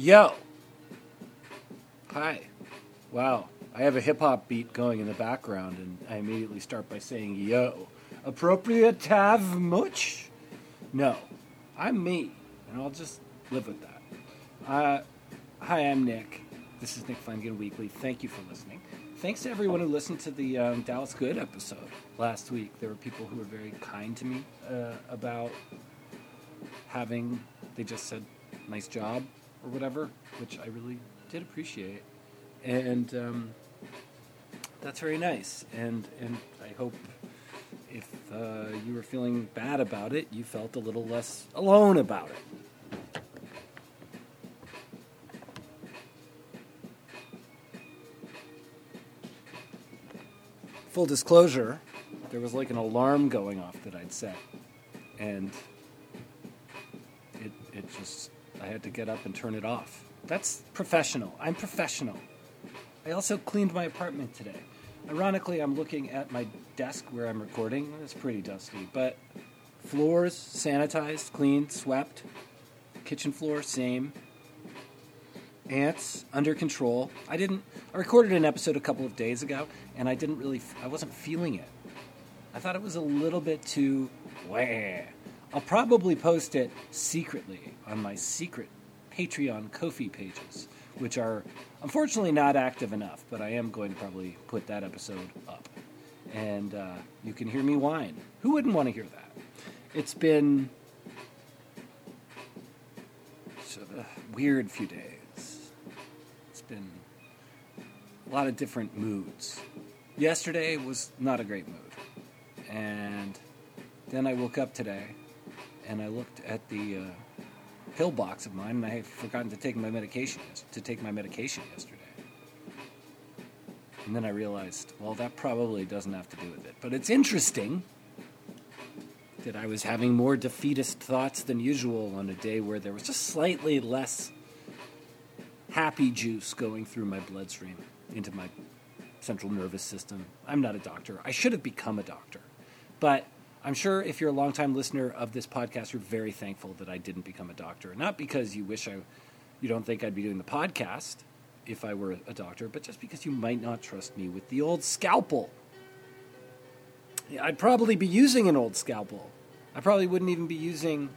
Yo. Hi. Wow. I have a hip hop beat going in the background, and I immediately start by saying, Yo. Appropriate have much? No. I'm me, and I'll just live with that. Uh, hi, I'm Nick. This is Nick Flanagan Weekly. Thank you for listening. Thanks to everyone who listened to the um, Dallas Good episode last week. There were people who were very kind to me uh, about having, they just said, nice job or whatever, which I really did appreciate. And um, that's very nice. And, and I hope if uh, you were feeling bad about it, you felt a little less alone about it. Full disclosure, there was like an alarm going off that I'd set. And it, it just, I had to get up and turn it off. That's professional. I'm professional. I also cleaned my apartment today. Ironically, I'm looking at my desk where I'm recording. It's pretty dusty, but floors sanitized, cleaned, swept. Kitchen floor, same. Ants under control. I didn't. I recorded an episode a couple of days ago, and I didn't really. I wasn't feeling it. I thought it was a little bit too. Wah. I'll probably post it secretly on my secret Patreon Ko-fi pages, which are unfortunately not active enough, but I am going to probably put that episode up. And uh, you can hear me whine. Who wouldn't want to hear that? It's been a weird few days. It's been a lot of different moods. Yesterday was not a great mood. And then I woke up today and I looked at the uh, pill box of mine, and I had forgotten to take my medication to take my medication yesterday. And then I realized, well, that probably doesn't have to do with it. But it's interesting that I was having more defeatist thoughts than usual on a day where there was just slightly less happy juice going through my bloodstream into my central nervous system. I'm not a doctor. I should have become a doctor. But I'm sure if you're a longtime listener of this podcast, you're very thankful that I didn't become a doctor. Not because you wish I, you don't think I'd be doing the podcast if I were a doctor, but just because you might not trust me with the old scalpel. I'd probably be using an old scalpel. I probably wouldn't even be using.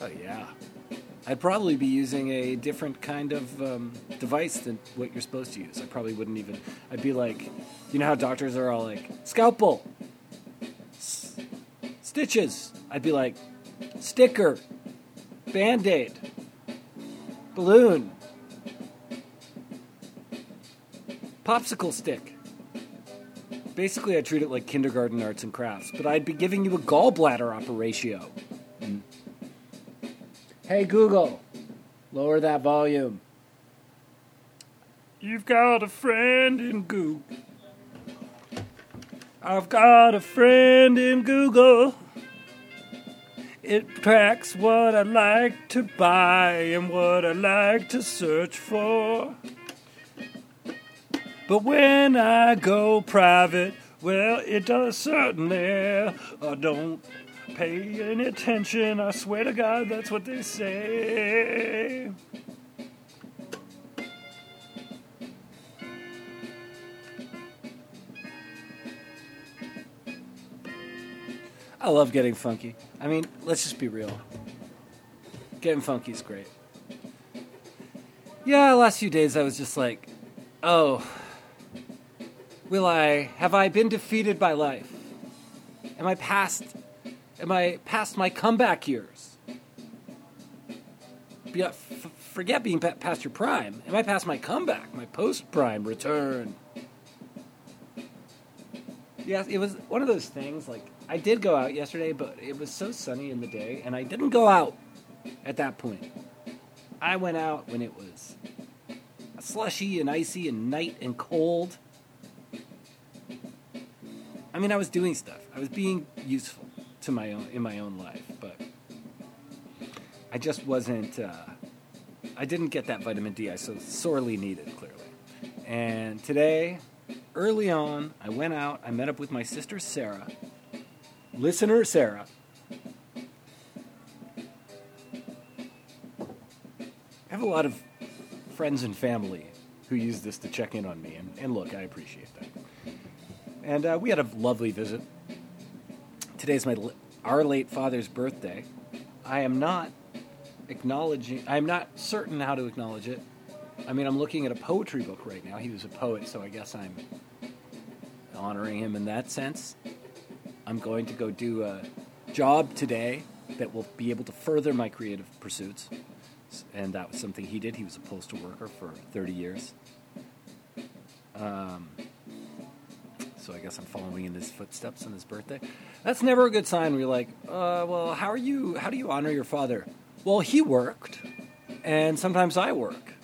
Oh, yeah. I'd probably be using a different kind of um, device than what you're supposed to use. I probably wouldn't even. I'd be like, you know how doctors are all like, scalpel, S- stitches. I'd be like, sticker, band aid, balloon, popsicle stick. Basically, I treat it like kindergarten arts and crafts, but I'd be giving you a gallbladder operation. Mm. Hey, Google, lower that volume. You've got a friend in Google. I've got a friend in Google. It tracks what I like to buy and what I like to search for. But when I go private, well, it does certainly. I don't pay any attention. I swear to God, that's what they say. I love getting funky. I mean, let's just be real. Getting funky is great. Yeah, last few days I was just like, oh, will I, have I been defeated by life? Am I past, am I past my comeback years? Be- uh, f- forget being pa- past your prime. Am I past my comeback, my post prime return? Yes, it was one of those things like, I did go out yesterday, but it was so sunny in the day, and I didn't go out at that point. I went out when it was slushy and icy and night and cold. I mean, I was doing stuff. I was being useful to my own in my own life, but I just wasn't. Uh, I didn't get that vitamin D I so sorely needed, clearly. And today, early on, I went out. I met up with my sister Sarah listener Sarah. I have a lot of friends and family who use this to check in on me, and, and look, I appreciate that. And uh, we had a lovely visit. Today's my our late father's birthday. I am not acknowledging. I am not certain how to acknowledge it. I mean, I'm looking at a poetry book right now. He was a poet, so I guess I'm honoring him in that sense. I'm going to go do a job today that will be able to further my creative pursuits. And that was something he did. He was a postal worker for 30 years. Um, so I guess I'm following in his footsteps on his birthday. That's never a good sign. We're like, uh, well, how are you? How do you honor your father? Well, he worked, and sometimes I work.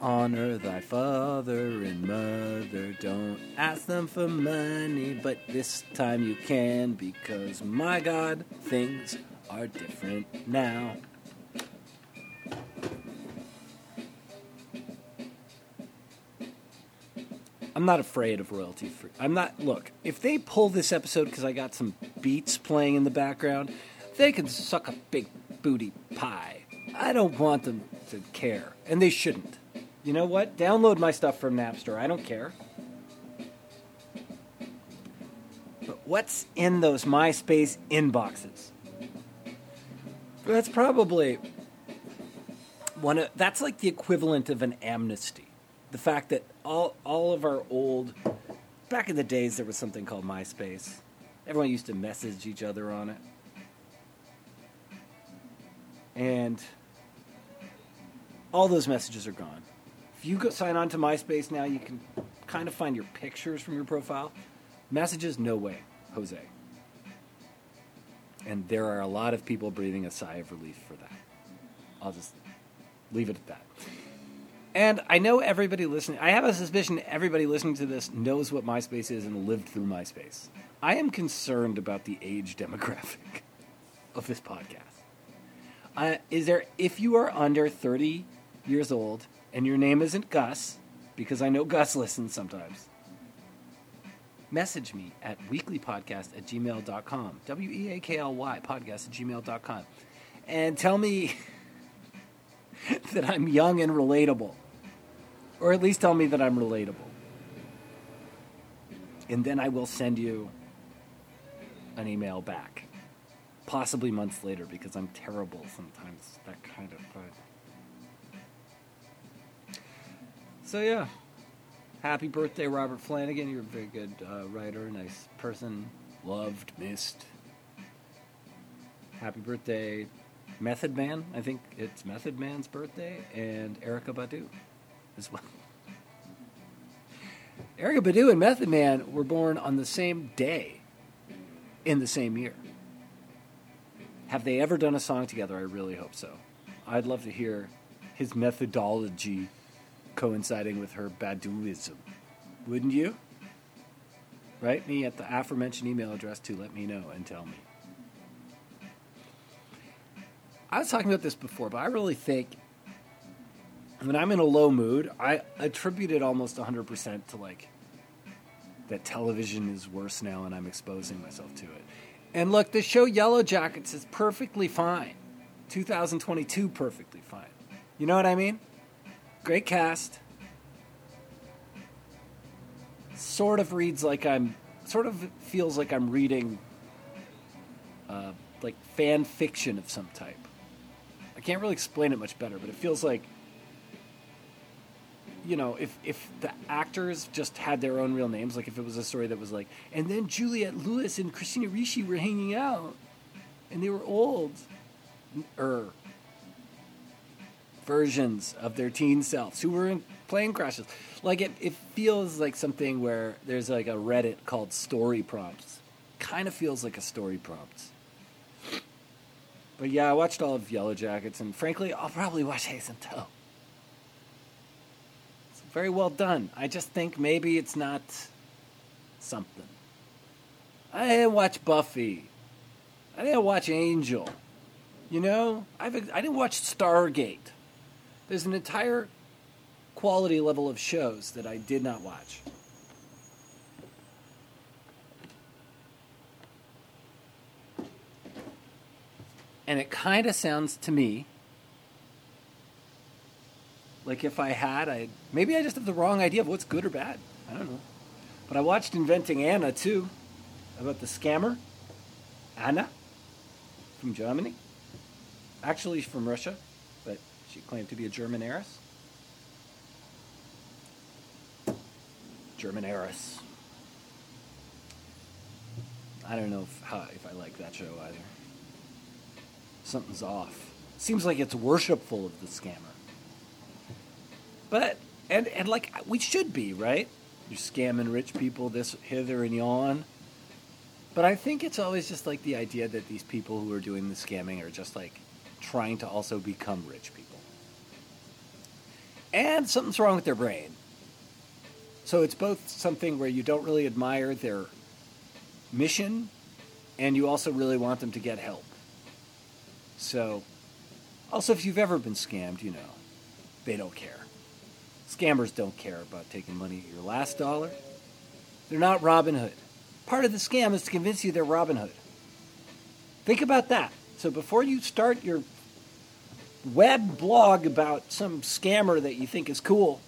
Honor thy father and mother. Don't ask them for money, but this time you can because, my God, things are different now. I'm not afraid of royalty free. I'm not. Look, if they pull this episode because I got some beats playing in the background, they can suck a big booty pie. I don't want them to care, and they shouldn't. You know what? Download my stuff from Napster. I don't care. But what's in those MySpace inboxes? That's probably one of that's like the equivalent of an amnesty. The fact that all all of our old back in the days there was something called MySpace. Everyone used to message each other on it. And all those messages are gone if you go sign on to MySpace now, you can kind of find your pictures from your profile. Messages, no way, Jose. And there are a lot of people breathing a sigh of relief for that. I'll just leave it at that. And I know everybody listening, I have a suspicion everybody listening to this knows what MySpace is and lived through MySpace. I am concerned about the age demographic of this podcast. Uh, is there, if you are under 30 years old and your name isn't Gus, because I know Gus listens sometimes, message me at weeklypodcast at gmail.com. W E A K L Y podcast at gmail.com. And tell me that I'm young and relatable. Or at least tell me that I'm relatable. And then I will send you an email back. Possibly months later because I'm terrible sometimes. That kind of. thing. So yeah, happy birthday, Robert Flanagan. You're a very good uh, writer, nice person, loved, missed. Happy birthday, Method Man. I think it's Method Man's birthday, and Erykah Badu as well. Erykah Badu and Method Man were born on the same day in the same year. Have they ever done a song together? I really hope so. I'd love to hear his methodology coinciding with her Baduism. Wouldn't you? Write me at the aforementioned email address to let me know and tell me. I was talking about this before, but I really think when I'm in a low mood, I attribute it almost 100% to like that television is worse now and I'm exposing myself to it. And look, the show Yellowjackets is perfectly fine. 2022 perfectly fine. You know what I mean? Great cast. Sort of reads like I'm. Sort of feels like I'm reading. Uh, like fan fiction of some type. I can't really explain it much better, but it feels like. You know, if if the actors just had their own real names, like if it was a story that was like, and then Juliette Lewis and Christina Ricci were hanging out, and they were old, er, versions of their teen selves who were in plane crashes. Like it, it feels like something where there's like a Reddit called story prompts. Kind of feels like a story prompt. But yeah, I watched all of Yellowjackets, and frankly, I'll probably watch Tow. It's very well done. I just think maybe it's not something. I didn't watch Buffy. I didn't watch Angel. You know, I've, I didn't watch Stargate. There's an entire quality level of shows that I did not watch. And it kind of sounds to me like if I had, I maybe I just have the wrong idea of what's good or bad. I don't know. But I watched Inventing Anna too, about the scammer, Anna, from Germany. Actually, from Russia, but she claimed to be a German heiress. German heiress. I don't know if, how, if I like that show either. Something's off. Seems like it's worshipful of the scammer. But and and like we should be, right? You're scamming rich people this hither and yon. But I think it's always just like the idea that these people who are doing the scamming are just like trying to also become rich people. And something's wrong with their brain. So it's both something where you don't really admire their mission and you also really want them to get help. So, also, if you've ever been scammed, you know, they don't care. Scammers don't care about taking money at your last dollar. They're not Robin Hood. Part of the scam is to convince you they're Robin Hood. Think about that. So before you start your web blog about some scammer that you think is cool,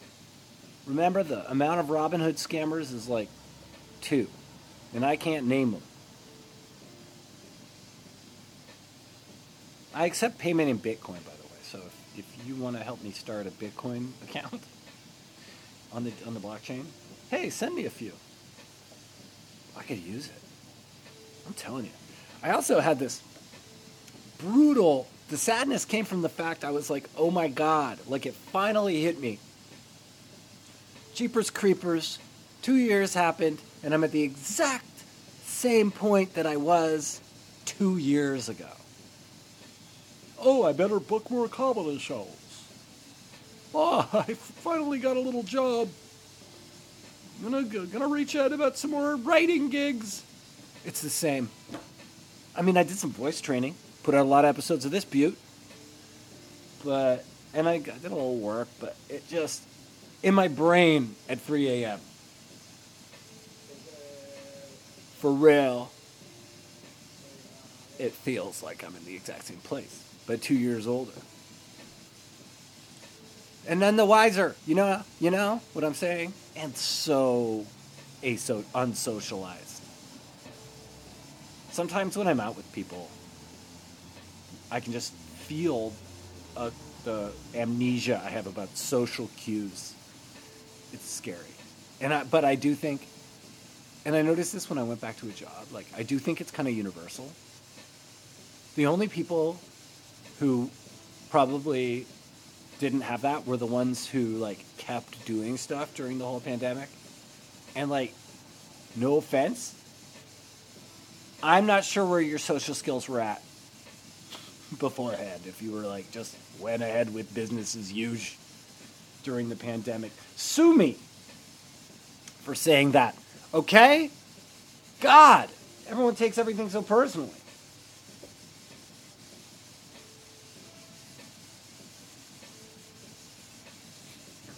remember the amount of Robin Hood scammers is like two, and I can't name them. I accept payment in Bitcoin, by the way. So if, if you want to help me start a Bitcoin account on the on the blockchain, hey, send me a few. I could use it. I'm telling you. I also had this brutal. The sadness came from the fact I was like, oh my god, like it finally hit me. Jeepers Creepers, two years happened, and I'm at the exact same point that I was two years ago. Oh, I better book more comedy shows. Oh, I finally got a little job. I'm gonna, gonna reach out about some more writing gigs. It's the same. I mean, I did some voice training, put out a lot of episodes of this butte, but and I, did a little work, but it just in my brain at 3 a.m. For real, it feels like I'm in the exact same place, but two years older. And none the wiser, you know, you know what I'm saying? And so aso- unsocialized. Sometimes when I'm out with people, I can just feel uh, the amnesia I have about social cues. It's scary, and I, but I do think, and I noticed this when I went back to a job. Like I do think it's kind of universal. The only people who probably didn't have that were the ones who like kept doing stuff during the whole pandemic. And like, no offense, I'm not sure where your social skills were at beforehand. If you were like just went ahead with business as usual during the pandemic, sue me for saying that. Okay? God, everyone takes everything so personally.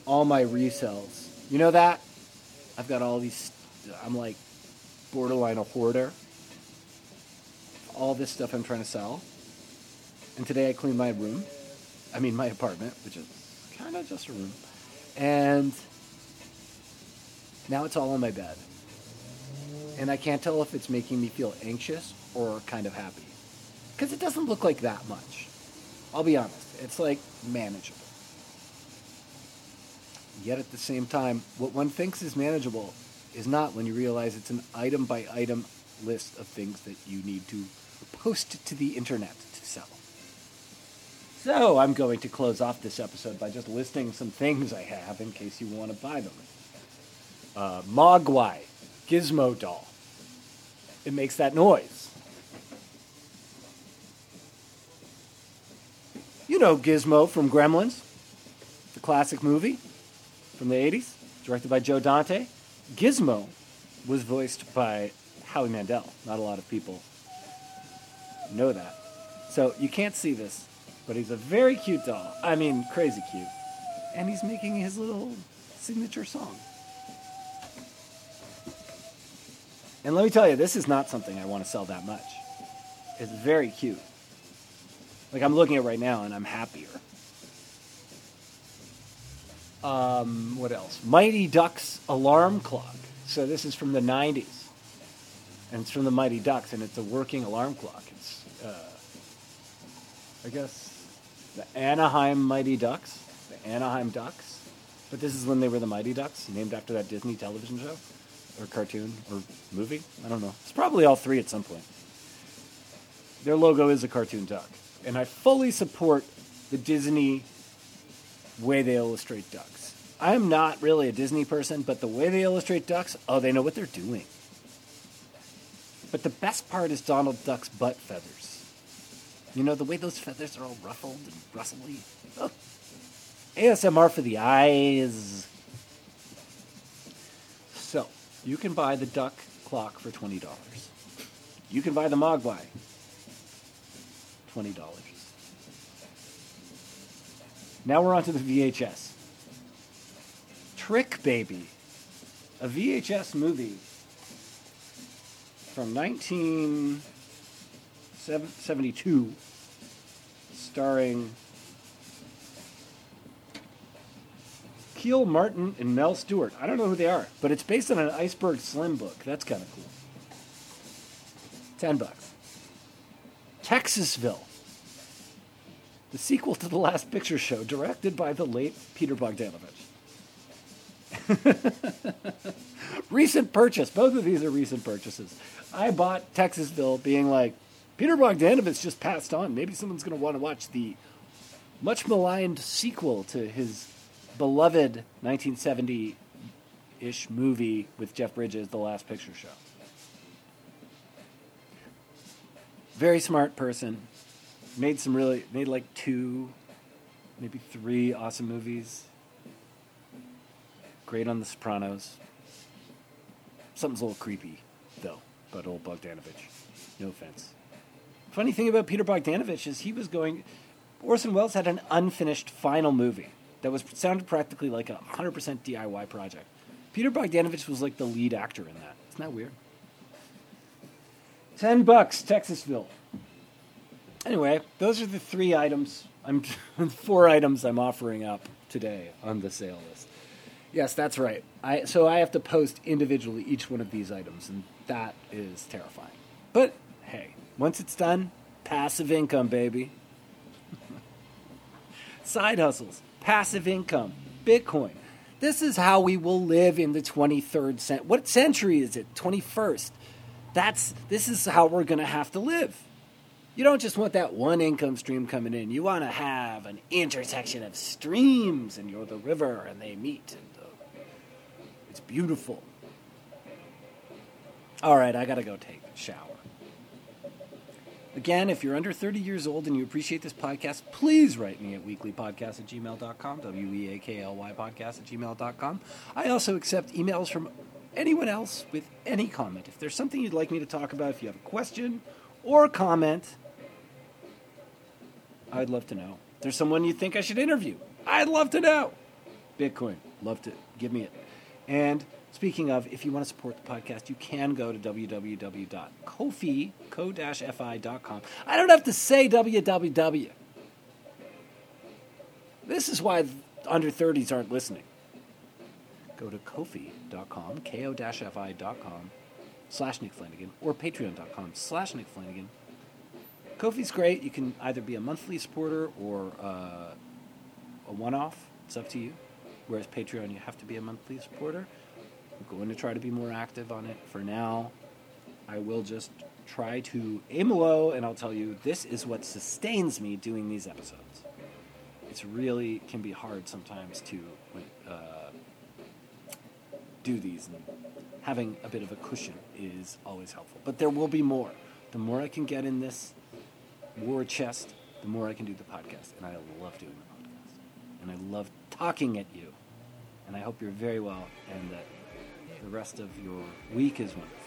All my resells. You know that? I've got all these. I'm like borderline a hoarder. All this stuff I'm trying to sell. And today I cleaned my room. I mean, my apartment, which is kind of just a room. And now it's all on my bed. And I can't tell if it's making me feel anxious or kind of happy. Because it doesn't look like that much. I'll be honest. It's like manageable. Yet at the same time, what one thinks is manageable is not when you realize it's an item by item list of things that you need to post to the internet to sell. So I'm going to close off this episode by just listing some things I have in case you want to buy them. Uh, Mogwai Gizmo doll. It makes that noise. You know Gizmo from Gremlins, the classic movie from the 80s, directed by Joe Dante. Gizmo was voiced by Howie Mandel. Not a lot of people know that. So you can't see this, but he's a very cute doll. I mean, crazy cute. And he's making his little signature song. And let me tell you, this is not something I want to sell that much. It's very cute. Like I'm looking at right now and I'm happier. Um, what else? Mighty Ducks alarm clock. So this is from the 90s. And it's from the Mighty Ducks, and it's a working alarm clock. It's, uh, I guess, the Anaheim Mighty Ducks. The Anaheim Ducks. But this is when they were the Mighty Ducks, named after that Disney television show. Or cartoon, or movie. I don't know. It's probably all three at some point. Their logo is a cartoon duck. And I fully support the Disney way they illustrate ducks. I'm not really a Disney person, but the way they illustrate ducks, oh, they know what they're doing. But the best part is Donald Duck's butt feathers. You know, the way those feathers are all ruffled and rustly. Oh. Ugh. ASMR for the eyes. So, you can buy the duck clock for $20. You can buy the Mogwai. $20. Now we're on to the VHS. Trick Baby, a VHS movie from 1972, starring Kiel Martin and Mel Stewart. I don't know who they are, but it's based on an Iceberg Slim book. That's kind of cool. Ten bucks. Texasville, the sequel to The Last Picture Show, directed by the late Peter Bogdanovich. recent purchase. Both of these are recent purchases. I bought Texasville being like, Peter Bogdanovich just passed on. Maybe someone's going to want to watch the much maligned sequel to his beloved 1970 ish movie with Jeff Bridges, The Last Picture Show. Very smart person. Made some really, made like two, maybe three awesome movies. Great on The Sopranos. Something's a little creepy, though, about old Bogdanovich. No offense. Funny thing about Peter Bogdanovich is he was going. Orson Welles had an unfinished final movie that was sounded practically like a 100% DIY project. Peter Bogdanovich was like the lead actor in that. Isn't that weird? 10 bucks, Texasville. Anyway, those are the three items. I'm four items I'm offering up today on the sale list. Yes, that's right. I so I have to post individually each one of these items, and that is terrifying. But hey, once it's done, passive income, baby. Side hustles, passive income, Bitcoin. This is how we will live in the 23rd century. What century is it? 21st. That's this is how we're going to have to live. You don't just want that one income stream coming in. You want to have an intersection of streams, and you're the river, and they meet, and it's beautiful. All right, I got to go take a shower. Again, if you're under 30 years old and you appreciate this podcast, please write me at weeklypodcast at gmail.com, W E A K L Y podcast at gmail.com. I also accept emails from anyone else with any comment. If there's something you'd like me to talk about, if you have a question or a comment, I'd love to know. There's someone you think I should interview, I'd love to know. Bitcoin, love to give me it. And speaking of, if you want to support the podcast, you can go to www.kofi, ko-fi.com. I don't have to say www. This is why under 30s aren't listening. Go to kofi.com, ko-fi.com, slash Nick Flanagan, or patreon.com slash Nick Flanagan. Ko-fi's great. You can either be a monthly supporter or uh, a one-off. It's up to you. Whereas Patreon, you have to be a monthly supporter. I'm going to try to be more active on it. For now, I will just try to aim low, and I'll tell you this is what sustains me doing these episodes. It's really can be hard sometimes to uh, do these, and having a bit of a cushion is always helpful. But there will be more. The more I can get in this war chest, the more I can do the podcast, and I love doing the podcast, and I love talking at you, and I hope you're very well, and that the rest of your week is wonderful.